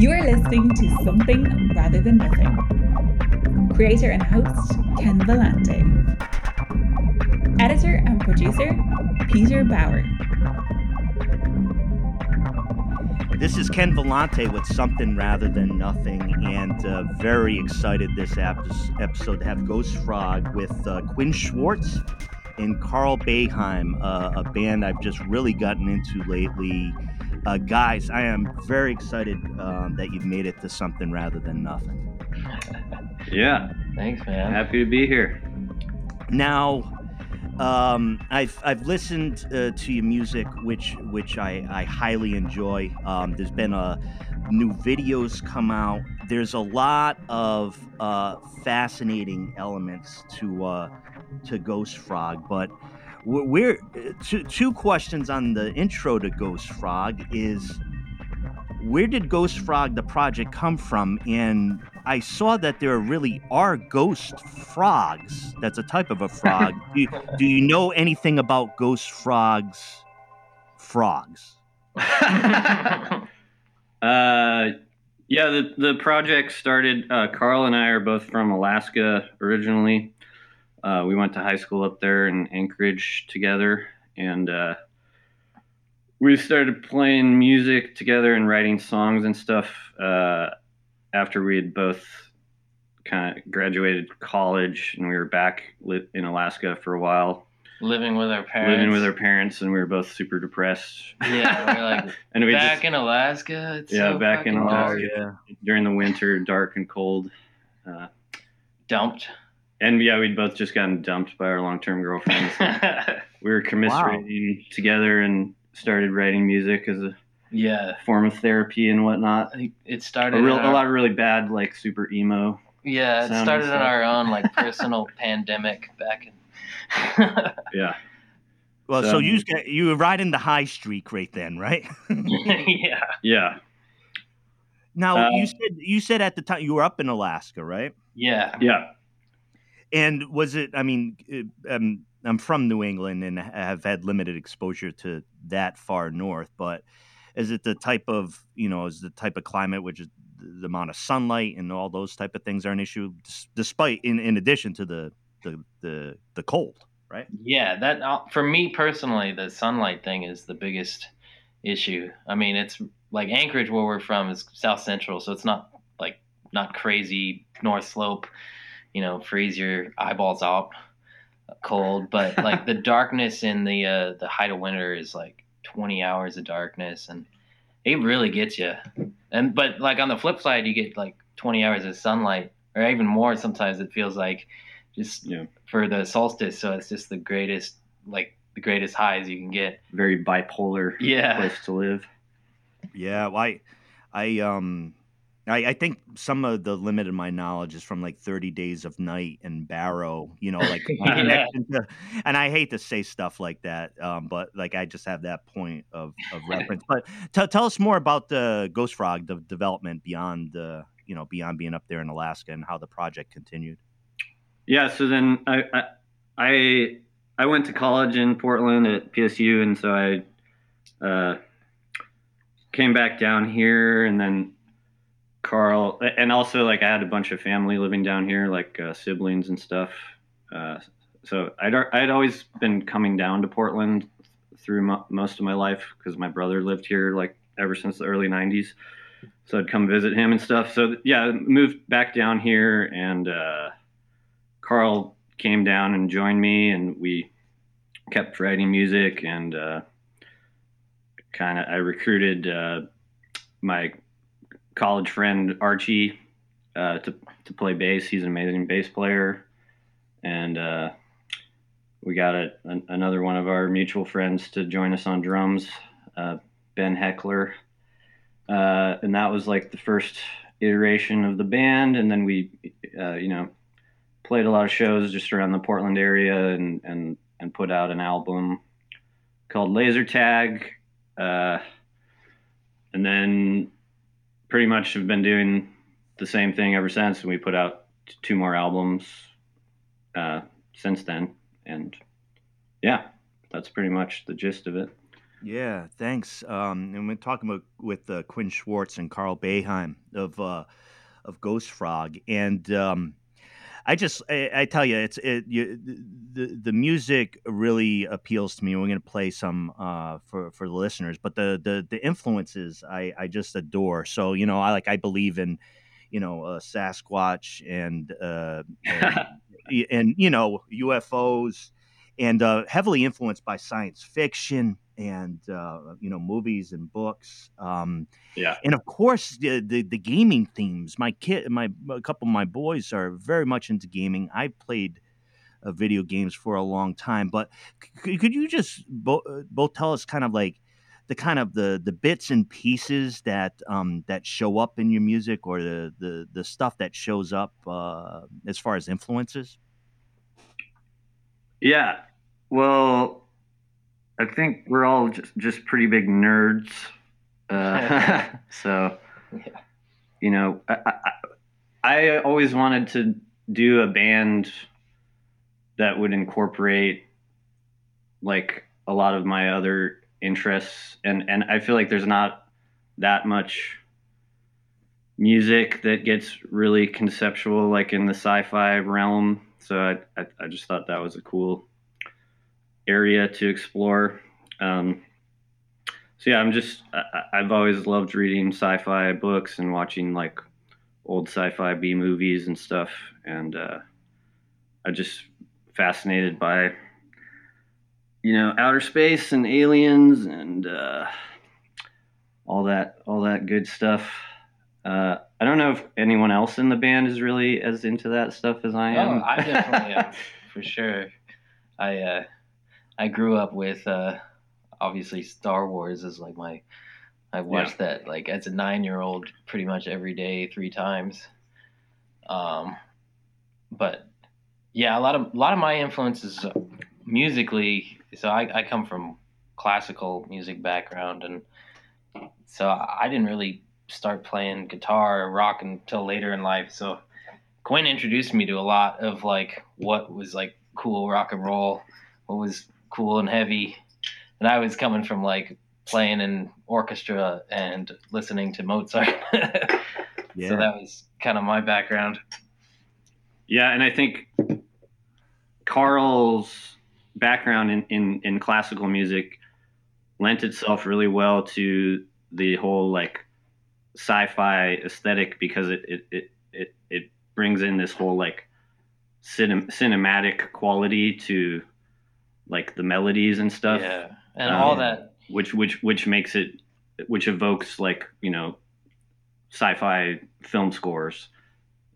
You are listening to Something Rather Than Nothing. Creator and host, Ken Vellante. Editor and producer, Peter Bauer. This is Ken Vellante with Something Rather Than Nothing, and uh, very excited this episode to have Ghost Frog with uh, Quinn Schwartz and Carl Beheim, uh, a band I've just really gotten into lately. Uh, guys, I am very excited um, that you've made it to Something Rather Than Nothing. Yeah. Thanks, man. Happy to be here. Now, um, I've I've listened uh, to your music, which which I, I highly enjoy. Um, there's been a new videos come out. There's a lot of uh, fascinating elements to uh, to Ghost Frog, but we're two, two questions on the intro to Ghost Frog is where did Ghost Frog the project come from and I saw that there really are ghost frogs. That's a type of a frog. do, you, do you know anything about ghost frogs? Frogs. uh, yeah, the the project started. Uh, Carl and I are both from Alaska originally. Uh, we went to high school up there in Anchorage together, and uh, we started playing music together and writing songs and stuff uh, after we had both kind of graduated college and we were back in Alaska for a while. Living with our parents. Living with our parents, and we were both super depressed. Yeah, we're like and we back just, in Alaska. It's yeah, so back in Alaska yeah. during the winter, dark and cold. Uh, Dumped. And yeah, we'd both just gotten dumped by our long-term girlfriends. we were commiserating wow. together and started writing music as a yeah form of therapy and whatnot. It started a, real, our, a lot of really bad like super emo. Yeah, it started in our own like personal pandemic back in. yeah. Well, so, so you you were riding the high streak right then, right? yeah. Yeah. Now uh, you said you said at the time you were up in Alaska, right? Yeah. Yeah. And was it? I mean, um, I'm from New England and have had limited exposure to that far north, but is it the type of you know is the type of climate which is the amount of sunlight and all those type of things are an issue despite in, in addition to the, the the the cold right yeah that uh, for me personally the sunlight thing is the biggest issue i mean it's like anchorage where we're from is south central so it's not like not crazy north slope you know freeze your eyeballs out cold but like the darkness in the uh the height of winter is like 20 hours of darkness and it really gets you and but like on the flip side you get like 20 hours of sunlight or even more sometimes it feels like just yeah. for the solstice so it's just the greatest like the greatest highs you can get. Very bipolar yeah. place to live. Yeah well, i i um I, I, think some of the limit of my knowledge is from like 30 Days of Night and Barrow, you know, like yeah. to, and I hate to say stuff like that, um, but like I just have that point of, of reference. But t- tell us more about the Ghost Frog the development beyond the, you know, beyond being up there in Alaska and how the project continued. Yeah, so then I I I, I went to college in Portland at PSU, and so I uh, came back down here, and then Carl, and also like I had a bunch of family living down here, like uh, siblings and stuff. Uh, so I'd I'd always been coming down to Portland through mo- most of my life because my brother lived here like ever since the early '90s. So I'd come visit him and stuff. So yeah, moved back down here, and uh, Carl came down and joined me, and we kept writing music and uh, kind of I recruited uh, my college friend Archie uh, to to play bass. He's an amazing bass player, and uh, we got a, an, another one of our mutual friends to join us on drums, uh, Ben Heckler, uh, and that was like the first iteration of the band. And then we, uh, you know, played a lot of shows just around the Portland area, and and and put out an album called Laser Tag. Uh, and then pretty much have been doing the same thing ever since. And we put out two more albums uh, since then. And yeah, that's pretty much the gist of it. Yeah, thanks. Um, and we're talking about with uh, Quinn Schwartz and Carl Beheim of uh, of Ghost Frog, and um, I just I, I, tell you, it's it you, the the music really appeals to me. We're going to play some uh, for for the listeners, but the the the influences I I just adore. So you know, I like I believe in you know uh, Sasquatch and, uh, and and you know UFOs and uh, heavily influenced by science fiction and uh, you know movies and books. Um, yeah, and of course the, the, the gaming themes. My kid, my a couple of my boys are very much into gaming. I played uh, video games for a long time, but c- could you just bo- uh, both tell us kind of like the kind of the the bits and pieces that um, that show up in your music or the the the stuff that shows up uh, as far as influences? Yeah. Well, I think we're all just, just pretty big nerds. Uh, so, yeah. you know, I, I, I always wanted to do a band that would incorporate like a lot of my other interests and and I feel like there's not that much music that gets really conceptual like in the sci-fi realm so I, I, I just thought that was a cool area to explore. Um, so yeah, I'm just I, have always loved reading sci-fi books and watching like old sci-fi B movies and stuff, and uh, I'm just fascinated by you know outer space and aliens and uh, all that all that good stuff. Uh, I don't know if anyone else in the band is really as into that stuff as I am. Oh, I definitely am for sure. I uh, I grew up with uh, obviously Star Wars is like my I watched yeah. that like as a nine year old pretty much every day three times. Um, but yeah, a lot of a lot of my influences musically. So I, I come from classical music background, and so I didn't really start playing guitar or rock until later in life. So Quinn introduced me to a lot of like what was like cool rock and roll, what was cool and heavy. And I was coming from like playing in orchestra and listening to Mozart. yeah. So that was kind of my background. Yeah, and I think Carl's background in, in, in classical music lent itself really well to the whole like sci-fi aesthetic because it it, it, it, it brings in this whole like cinem- cinematic quality to like the melodies and stuff. Yeah, and um, all that, which which which makes it, which evokes like you know, sci-fi film scores,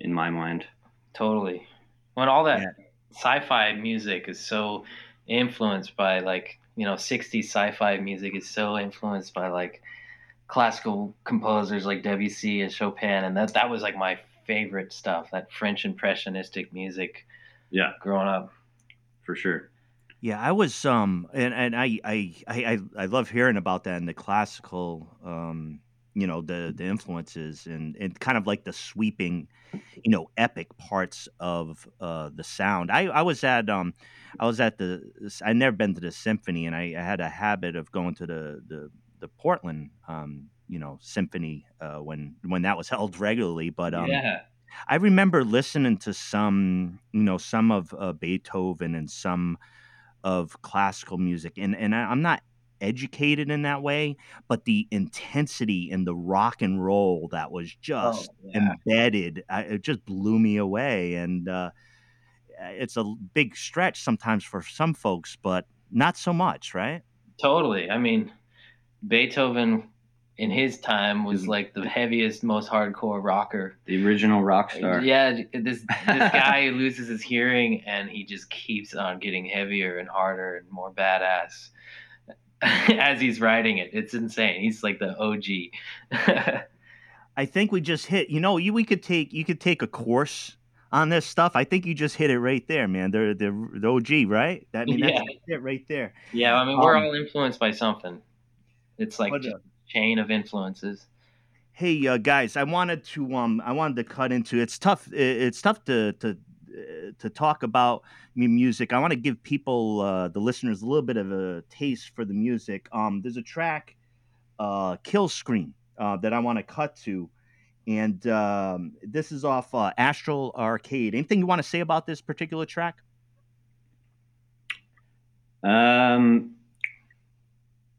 in my mind. Totally. When all that yeah. sci-fi music is so influenced by like you know 60s sci-fi music is so influenced by like classical composers like Debussy and Chopin, and that that was like my favorite stuff. That French impressionistic music. Yeah, growing up, for sure. Yeah, I was um and, and I, I I I love hearing about that and the classical um you know the the influences and and kind of like the sweeping you know epic parts of uh the sound. I I was at um I was at the i'd never been to the symphony and I, I had a habit of going to the the the Portland um you know symphony uh when when that was held regularly but um yeah. I remember listening to some you know some of uh, Beethoven and some of classical music, and and I, am not educated in that way, but the intensity and the rock and roll that was oh, just oh, yeah. embedded, I, it just blew me away. And uh, it's a big stretch sometimes for some folks, but not so much, right? Totally. I mean, Beethoven in his time was like the heaviest, most hardcore rocker. The original rock star. Yeah, this this guy loses his hearing and he just keeps on getting heavier and harder and more badass as he's writing it. It's insane. He's like the OG. I think we just hit. You know, you we could take you could take a course on this stuff. I think you just hit it right there, man. They're the the OG, right? I mean, that's yeah. it right there. Yeah, I mean, we're um, all influenced by something. It's like chain of influences. Hey uh, guys, I wanted to um I wanted to cut into it's tough it's tough to to to talk about music, I want to give people, uh, the listeners, a little bit of a taste for the music. Um, there's a track, uh, "Kill Screen," uh, that I want to cut to, and um, this is off uh, Astral Arcade. Anything you want to say about this particular track? Um,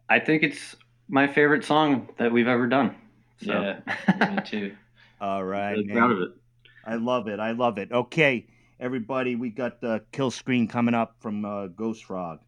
I think it's my favorite song that we've ever done. So. Yeah, me too. All right, really proud of it. I love it. I love it. Okay, everybody, we got the kill screen coming up from uh, Ghost Frog.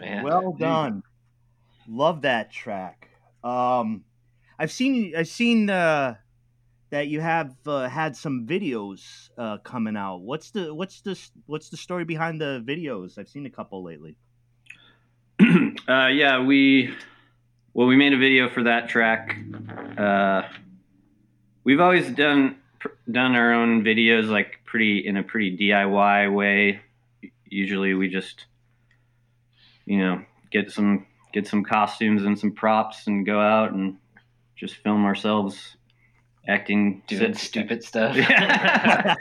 Man. Well done. Love that track. Um I've seen I've seen uh, that you have uh, had some videos uh, coming out. What's the what's the what's the story behind the videos? I've seen a couple lately. uh, yeah, we well we made a video for that track. Uh, we've always done done our own videos like pretty in a pretty DIY way. Usually we just you know get some get some costumes and some props and go out and just film ourselves acting doing sit, stupid stuff.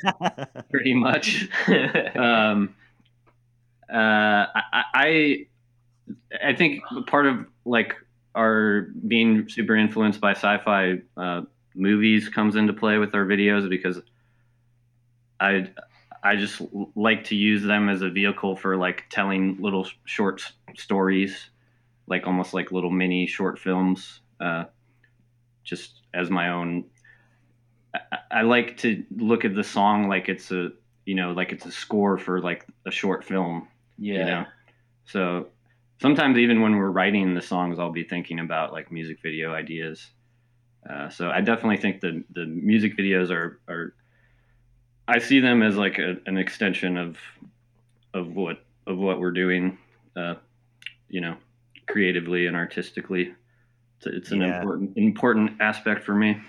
pretty much. um, uh, I, I I think part of like our being super influenced by sci-fi uh, movies comes into play with our videos because I I just like to use them as a vehicle for like telling little short stories, like almost like little mini short films, uh, just as my own. I, I like to look at the song like it's a you know like it's a score for like a short film. Yeah. You know? So sometimes even when we're writing the songs, I'll be thinking about like music video ideas. Uh, so I definitely think the the music videos are are I see them as like a, an extension of of what of what we're doing, uh, you know, creatively and artistically. It's, it's an yeah. important important aspect for me.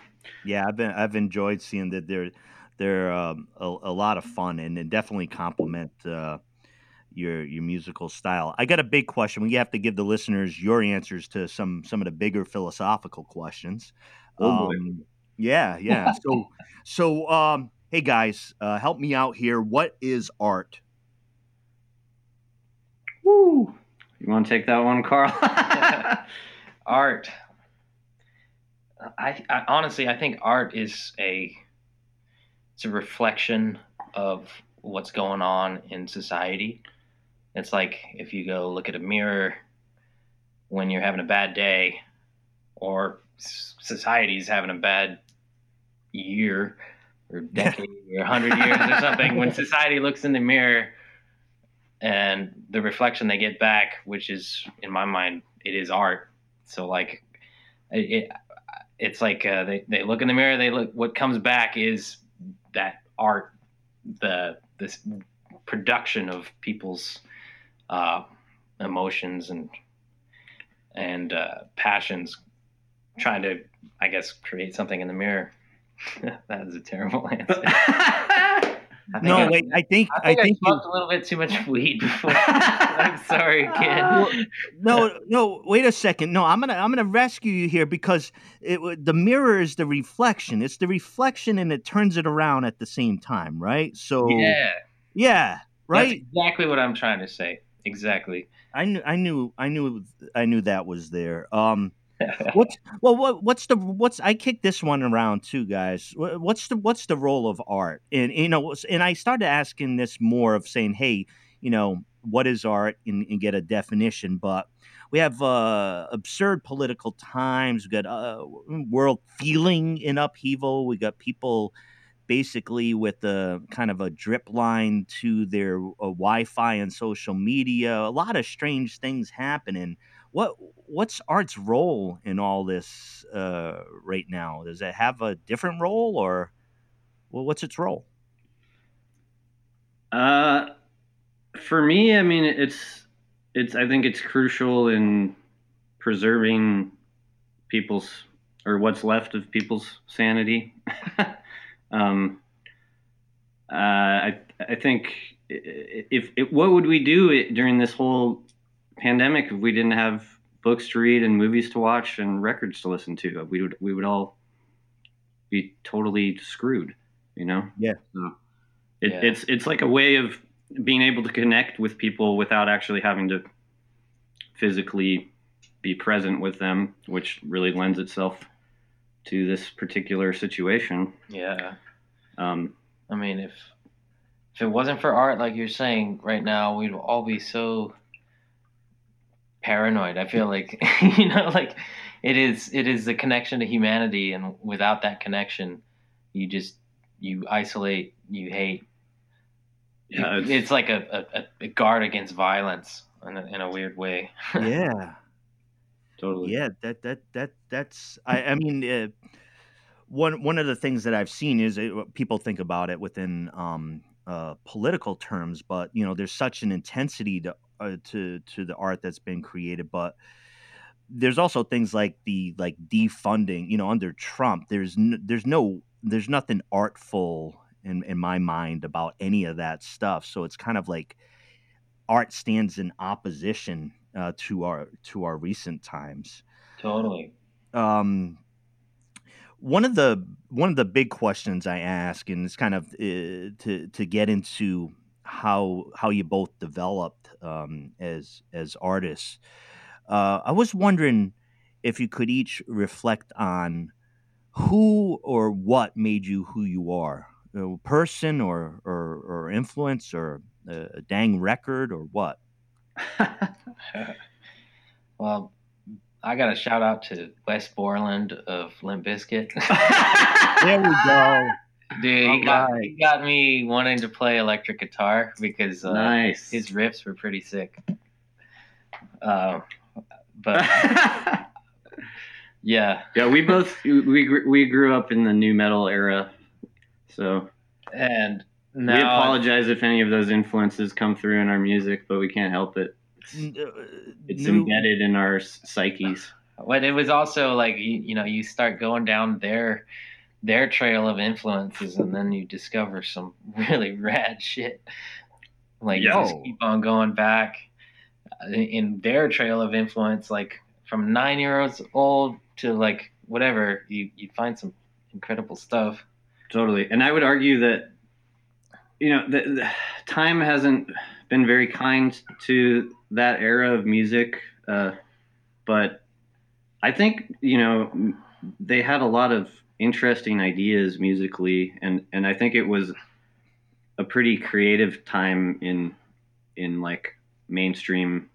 Yeah, I've been I've enjoyed seeing that they're they're um, a, a, lot of fun and, and definitely complement uh, your your musical style. I got a big question. We have to give the listeners your answers to some some of the bigger philosophical questions. Oh um, yeah, yeah. so so um, hey guys, uh, help me out here. What is art? Woo! You want to take that one, Carl? art. I, I, honestly, I think art is a it's a reflection of what's going on in society. It's like if you go look at a mirror when you're having a bad day, or society's having a bad year or decade or hundred years or something, when society looks in the mirror and the reflection they get back, which is in my mind, it is art. So like, it, it's like uh, they they look in the mirror, they look. What comes back is that art, the this production of people's uh, emotions and and uh, passions, trying to, I guess, create something in the mirror. that is a terrible answer. No, I, wait. I think I think I, think I smoked you... a little bit too much weed before. I'm sorry, kid. Well, no, no. Wait a second. No, I'm gonna I'm gonna rescue you here because it, the mirror is the reflection. It's the reflection, and it turns it around at the same time, right? So yeah, yeah, right. That's exactly what I'm trying to say. Exactly. I knew, I knew, I knew, I knew that was there. Um, what's well what, what's the what's i kicked this one around too guys. What's the what's the role of art? And you know and i started asking this more of saying hey you know what is art? and, and get a definition but we have uh, absurd political times. We got uh, world feeling in upheaval. We got people basically with a kind of a drip line to their uh, wi-fi and social media. A lot of strange things happening what what's art's role in all this uh, right now? Does it have a different role, or well, what's its role? Uh, for me, I mean, it's it's. I think it's crucial in preserving people's or what's left of people's sanity. um, uh, I I think if, if what would we do during this whole pandemic if we didn't have books to read and movies to watch and records to listen to. We would we would all be totally screwed, you know. Yeah. So it, yeah. It's it's like a way of being able to connect with people without actually having to physically be present with them, which really lends itself to this particular situation. Yeah. Um, I mean, if if it wasn't for art, like you're saying right now, we'd all be so paranoid. I feel like you know, like it is it is the connection to humanity, and without that connection, you just you isolate, you hate. Yeah, it's, it's like a, a, a, guard against violence in a, in a weird way. yeah. totally. Yeah, that that that that's. I, I mean, uh, one one of the things that I've seen is uh, people think about it within um, uh, political terms, but you know, there's such an intensity to uh, to to the art that's been created, but there's also things like the like defunding. You know, under Trump, there's n- there's no there's nothing artful in in my mind about any of that stuff. So it's kind of like art stands in opposition uh, to our to our recent times. Totally. Um, one of the one of the big questions I ask, and it's kind of uh, to to get into how how you both developed um, as as artists. Uh, I was wondering if you could each reflect on who or what made you who you are, a person or or, or influence or a dang record or what? well, I got a shout out to Wes Borland of Limp Bizkit. there we go. Dude, he got, he got, me wanting to play electric guitar because uh, nice. his riffs were pretty sick. Uh, but yeah, yeah, we both we we grew up in the nu metal era, so and now, we apologize if any of those influences come through in our music, but we can't help it. It's, uh, it's new, embedded in our psyches. But it was also like you, you know you start going down their their trail of influences, and then you discover some really rad shit. Like Yo. just keep on going back uh, in their trail of influence, like from nine years old to like whatever, you you find some incredible stuff. Totally, and I would argue that you know, the, the, time hasn't been very kind to that era of music, uh, but I think you know they had a lot of interesting ideas musically, and and I think it was a pretty creative time in in like mainstream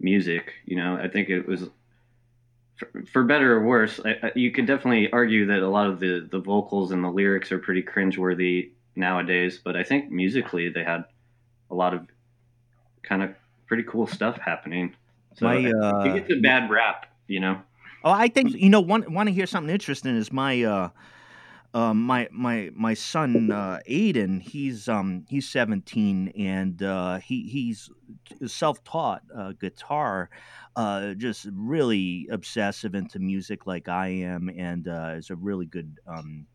music. You know, I think it was for, for better or worse. I, I, you could definitely argue that a lot of the the vocals and the lyrics are pretty cringeworthy nowadays, but I think musically they had a lot of kind of pretty cool stuff happening. So my, uh, it gets a bad rap, you know. Oh, I think you know. Want want to hear something interesting? Is my uh, uh, my my my son uh, Aiden. He's um he's seventeen and uh, he he's self taught uh, guitar, uh, just really obsessive into music like I am, and uh, is a really good um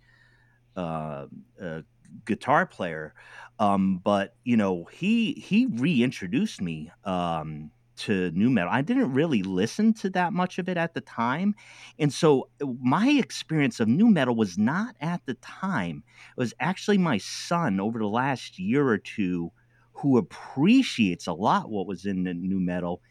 uh, uh guitar player. Um, but you know, he he reintroduced me um, to nu metal. I didn't really listen to that much of it at the time, and so uh, my experience of nu metal was not at the time. It was actually my son over the last year or two who appreciates a lot what was in the nu metal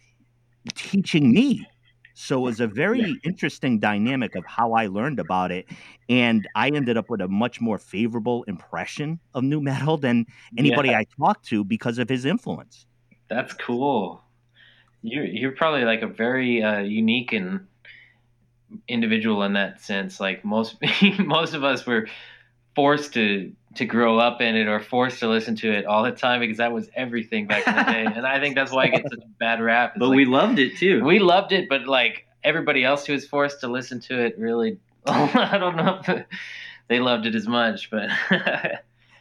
teaching me so it was a very yeah. interesting dynamic of how I learned about it. And I ended up with a much more favorable impression of nu metal than anybody yeah. I talked to because of his influence. That's cool. You're, you're probably like a very uh, unique and individual in that sense. Like most, most of us were forced to to grow up in it or forced to listen to it all the time because that was everything back in the day. and I think that's why it gets such a bad rap. It's but like, we loved it too. We loved it, but like everybody else who was forced to listen to it really, I don't know if they loved it as much, but.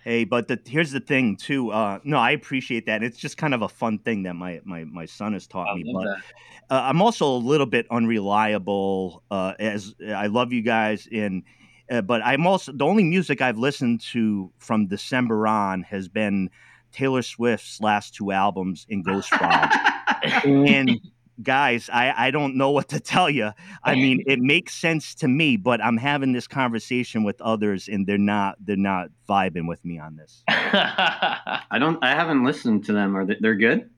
Hey, but the, here's the thing too. Uh, no, I appreciate that. It's just kind of a fun thing that my my, my son has taught I me. But uh, I'm also a little bit unreliable. Uh, as I love you guys, and uh, but I'm also the only music I've listened to from December on has been Taylor Swift's last two albums in Ghost Frog. and guys, I, I don't know what to tell you. I mean, it makes sense to me, but I'm having this conversation with others, and they're not they're not vibing with me on this. I don't. I haven't listened to them. Are they? They're good.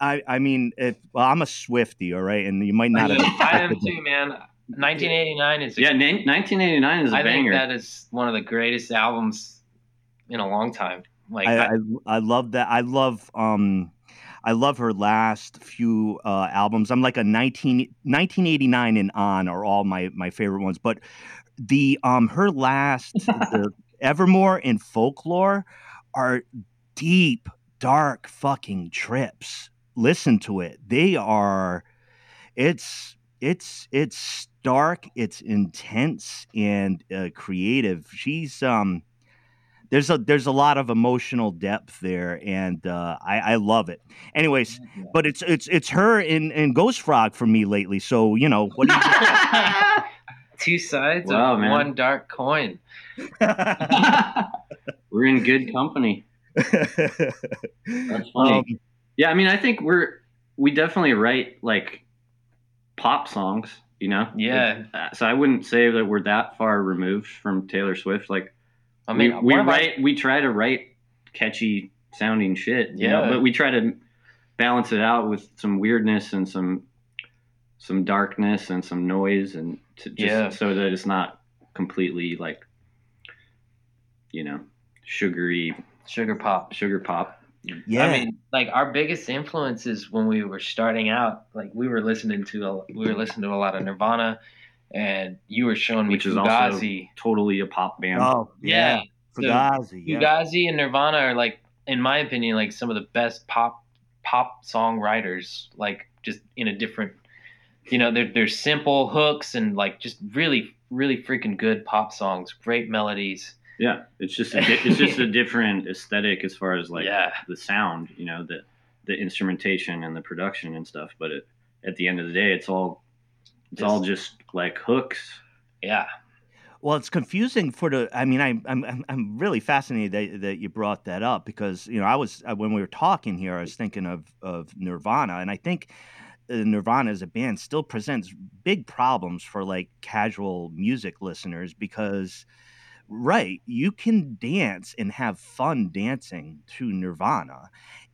I I mean, if, well, I'm a Swiftie, all right, and you might not. I, I am too, man. 1989 is a, yeah, 1989 is a I banger. think that is one of the greatest albums in a long time. Like I, I, I love that. I love um I love her last few uh, albums. I'm like a 19, 1989 and on are all my my favorite ones, but the um her last the Evermore and Folklore are deep, dark fucking trips. Listen to it. They are it's it's it's stark, it's intense and uh, creative. She's um there's a there's a lot of emotional depth there, and uh, I, I love it. Anyways, but it's it's it's her in in Ghost Frog for me lately. So you know what do you Two sides Wow, of man. one dark coin. We're in good company. That's funny. Um, yeah, I mean, I think we're we definitely write like pop songs, you know. Yeah. Uh, So I wouldn't say that we're that far removed from Taylor Swift. Like, I mean, we, we one of our- write, we try to write catchy sounding shit, you know, Yeah. but we try to balance it out with some weirdness and some some darkness and some noise and to just Yeah. so that it's not completely like you know sugary sugar pop. sugar pop yeah, I mean, like our biggest influences when we were starting out, like we were listening to a, we were listening to a lot of Nirvana, and you were showing me Which is also- Fugazi. totally a pop band oh yeah, yeah, Fugazi, yeah. Fugazi and Nirvana are like, in my opinion, like some of the best pop pop songwriters. Like just in a different, you know, they're they're simple hooks and like just really really freaking good pop songs, great melodies. Yeah, it's just a di- it's just a different aesthetic as far as like Yeah. the sound, you know, the the instrumentation and the production and stuff. But it, at the end of the day, it's all it's Just- all just like hooks. Yeah, Well, it's confusing for the. I mean, I'm I'm I'm- I'm really fascinated that, that you brought that up because you know I was uh, when we were talking here, I was thinking of of Nirvana, and I think uh, Nirvana as a band still presents big problems for like casual music listeners because, right, you can dance and have fun dancing to Nirvana,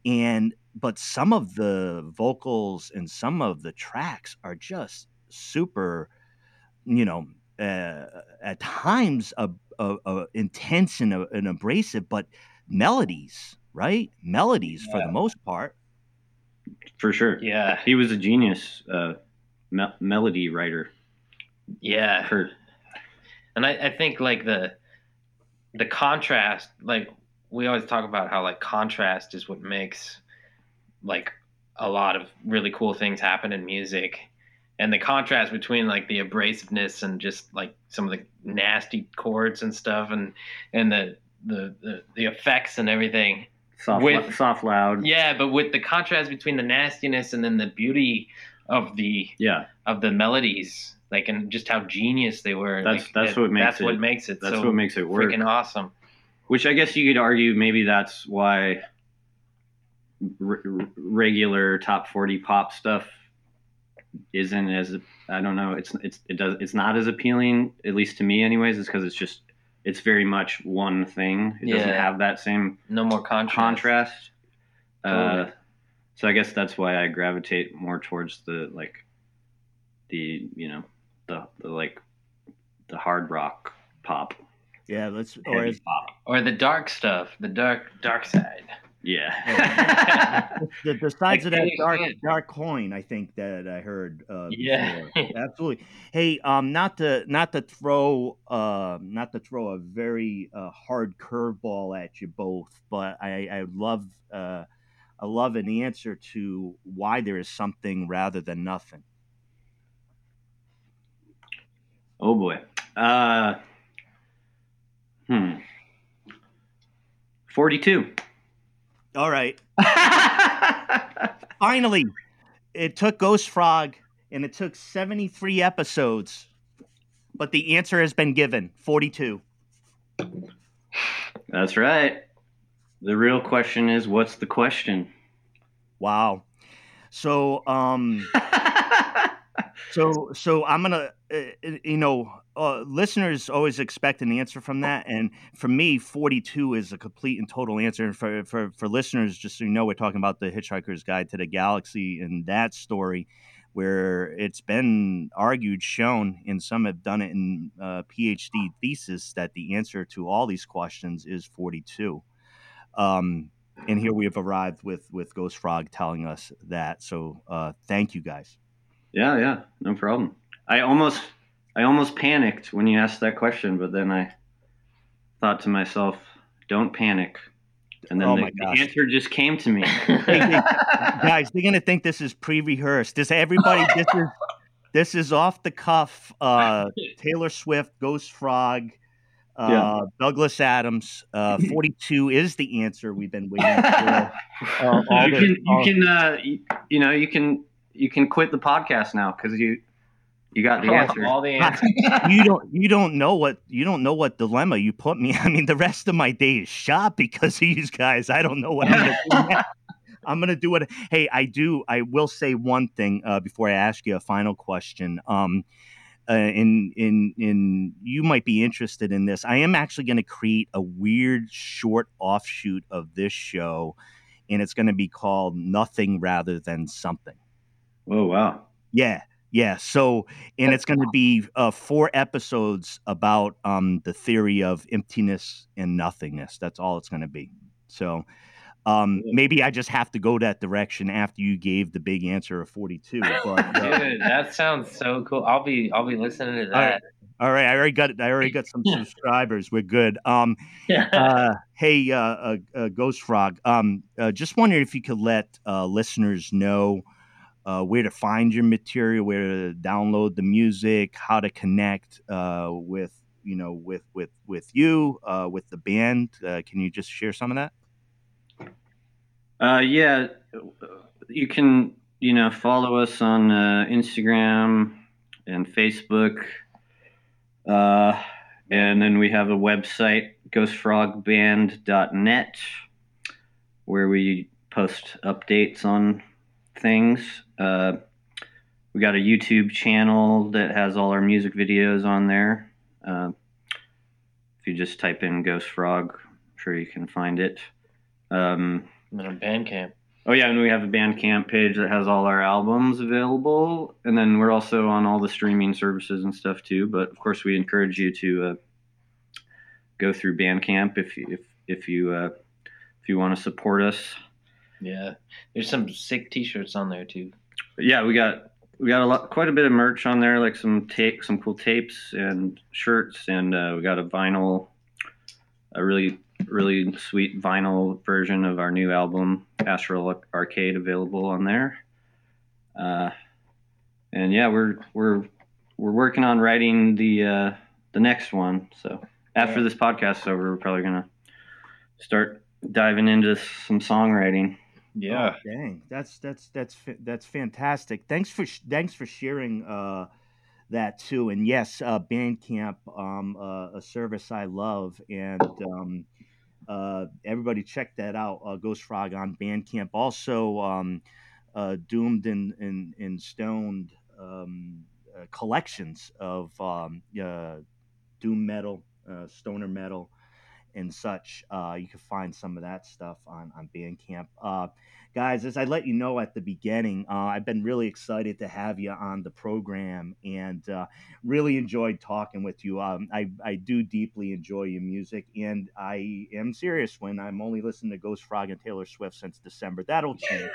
and but some of the vocals and some of the tracks are just super, you know uh, at times uh, uh, uh, intense and, uh, and abrasive, but melodies, right? Melodies for the most part. For sure. yeah, He was a genius uh, me- melody writer. yeah. Kurt. and I, I think like the the contrast like we always talk about how like contrast is what makes like a lot of really cool things happen in music and the contrast between like the abrasiveness and just like some of the nasty chords and stuff and and the the the, the effects and everything Soft, With- soft loud. yeah but with the contrast between the nastiness and then the beauty of the Yeah, of the melodies like and just how genius they were That's- like, that's that- what makes that's what it- makes it that's so what makes it work. freaking awesome Which I guess you could argue maybe that's why r- r- regular top 40 pop stuff isn't as I don't know it's it's it does it's not as appealing at least to me anyways is because it's just it's very much one thing. It doesn't have that same no more contrast. contrast. Uh, so I guess that's why I gravitate more towards the like the you know the, the like the hard rock pop. Yeah, let's. Or pop. Or the dark stuff the dark dark side yeah the, the sides of that dark dark coin, I think that I heard. Uh, Yeah. absolutely. Hey, um, not to not to throw uh, not to throw a very uh, hard curveball at you both, but I I love uh, I love an answer to why there is something rather than nothing. Oh boy. Uh, hmm. 42. All right. Finally, it took Ghost Frog and it took 73 episodes, but the answer has been given 42. That's right. The real question is what's the question? Wow. So, um, so, so I'm gonna, uh, you know, uh, listeners always expect an answer from that, and for me, 42 is a complete and total answer. And for for for listeners, just so you know, we're talking about the Hitchhiker's Guide to the Galaxy and that story, where it's been argued, shown, and some have done it in uh, PhD thesis that the answer to all these questions is 42. Um, and here we have arrived with with Ghost Frog telling us that. So uh, thank you guys. Yeah, yeah, no problem. I almost I almost panicked when you asked that question, but then I thought to myself, don't panic. And then Oh the, the answer just came to me. guys, they're gonna think this is pre-rehearsed. Does everybody? This is this is off the cuff. Uh, Taylor Swift, Ghost Frog, uh, Yeah. Douglas Adams. Uh, Forty-two is the answer we've been waiting for. Uh, you can, you can, uh, you know, you can, you can quit the podcast now because you, you got the answer. All the answers. you don't you don't know what you don't know what dilemma you put me. I mean, the rest of my day is shot because of these guys. I don't know what I'm gonna do. next. I'm gonna do it. Hey, I do. I will say one thing uh, before I ask you a final question. Um, uh, in in in you might be interested in this. I am actually going to create a weird short offshoot of this show, and it's going to be called Nothing Rather Than Something. Oh wow. Yeah, yeah. So, and it's going to be uh, four episodes about um, the theory of emptiness and nothingness. That's all it's going to be. So, um, maybe I just have to go that direction after you gave the big answer of forty-two. But, uh, Dude, that sounds so cool. I'll be I'll be listening to that. all right, I already got I already got some subscribers. We're good. Um, Yeah. uh, hey, uh, uh, uh, Ghost Frog. Um, uh, just wondering if you could let uh, listeners know uh, where to find your material, where to download the music, how to connect uh, with you know with with with you, uh, with the band. Uh, can you just share some of that? Uh, yeah, you can you know follow us on uh, Instagram and Facebook, and then we have a website ghostfrogband.net where we post updates on things. Uh, we got a YouTube channel that has all our music videos on there. Uh, if you just type in Ghost Frog, I'm sure you can find it. Um, I'm in a band. Oh yeah, and we have a Bandcamp page that has all our albums available, and then we're also on all the streaming services and stuff too. But of course, we encourage you to uh, go through Bandcamp if you, if if you uh, if you want to support us. Yeah. There's some sick t-shirts on there too. But yeah, we got we got a lot, quite a bit of merch on there, like some tape, some cool tapes and shirts, and uh, we got a vinyl, a really really sweet vinyl version of our new album, Astral Arcade, available on there. Uh, and yeah, we're we're we're working on writing the uh, the next one. So after Yeah. this podcast is over, we're probably gonna start diving into some songwriting. Yeah. Oh, dang, that's that's that's that's fantastic. Thanks for sh- thanks for sharing uh, that too. And yes, uh, Bandcamp, um, uh, a service I love, and um, uh, everybody check that out. Uh, Ghost Frog on Bandcamp. Also, um, uh, Doomed and and, and Stoned um, uh, collections of um, uh, doom metal, uh, stoner metal and such. Uh, you can find some of that stuff on on Bandcamp. Uh, guys, as I let you know at the beginning, uh, I've been really excited to have you on the program and uh, really enjoyed talking with you. Um, I I do deeply enjoy your music, and I am serious when I'm only listening to Ghost Frog and Taylor Swift since December. That'll change.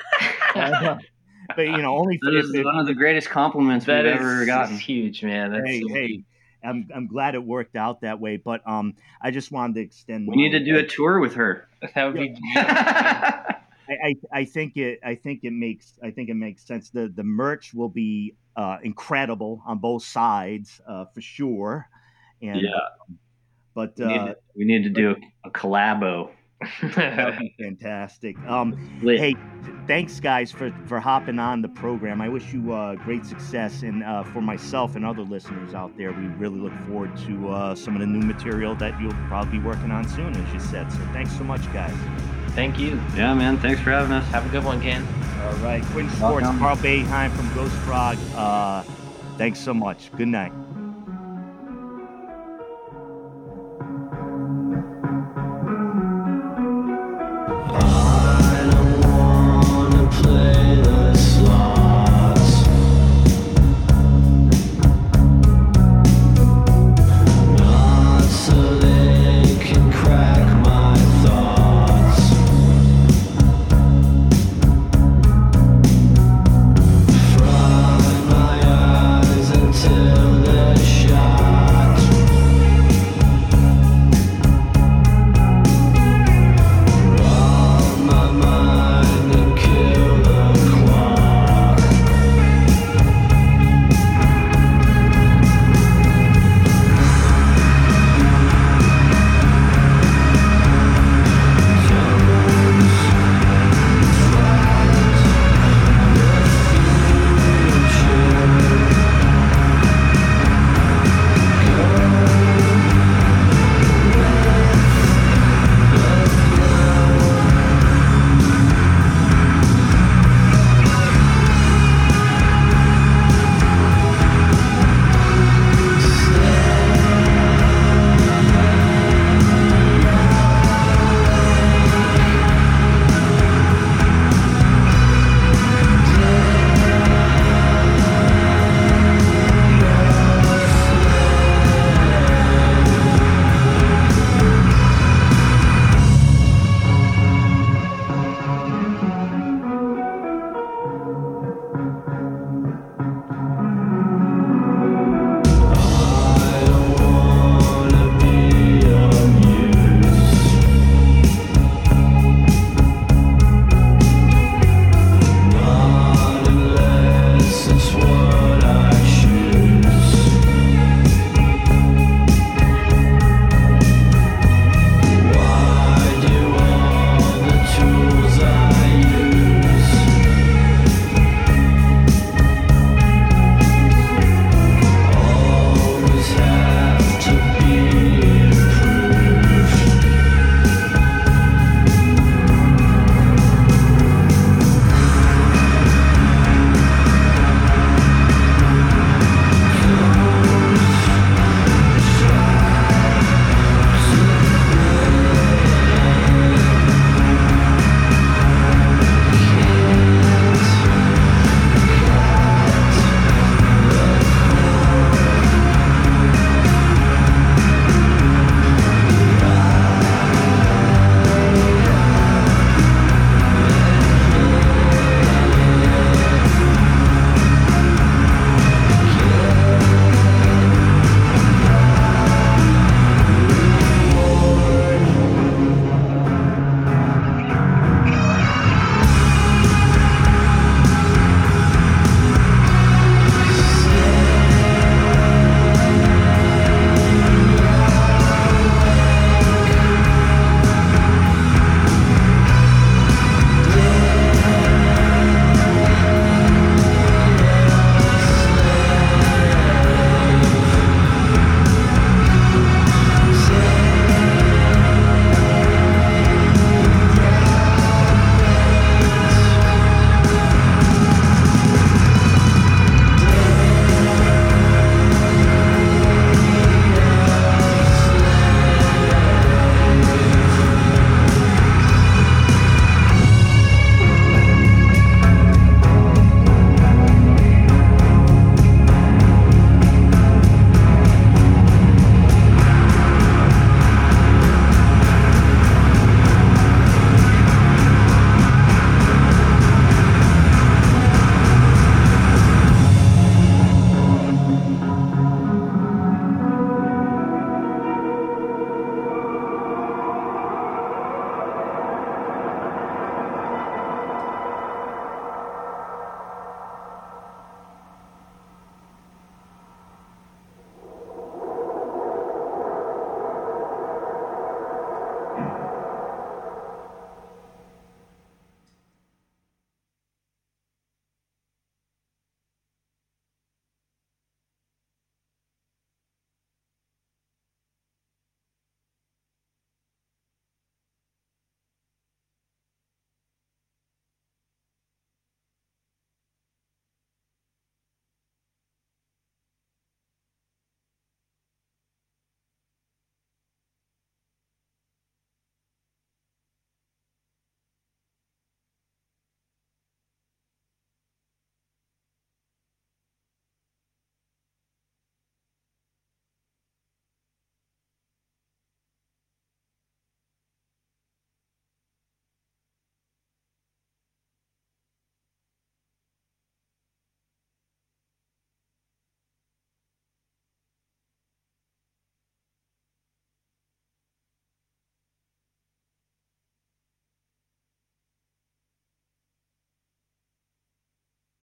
But you know, only That is one of the greatest compliments That we've is ever gotten. huge, man. That's hey, so hey. I'm I'm glad it worked out that way. But um, I just wanted to extend. We need to do a tour with her. that would be I, I, I think it I think it makes I think it makes sense. The the merch will be uh, incredible on both sides uh, for sure. And Yeah. but We need, uh, to, we need to do a, a collabo. That'd be fantastic. Um, Lit. hey, thanks guys for for hopping on the program. I wish you uh, great success, and uh, for myself and other listeners out there, we really look forward to uh, some of the new material that you'll probably be working on soon, as you said. So thanks so much, guys. Thank you. Yeah, man. Thanks for having us. Have a good one, Ken. All right, Quinn Sports, Welcome. Carl Beheim from Ghost Frog. Uh, thanks so much. Good night.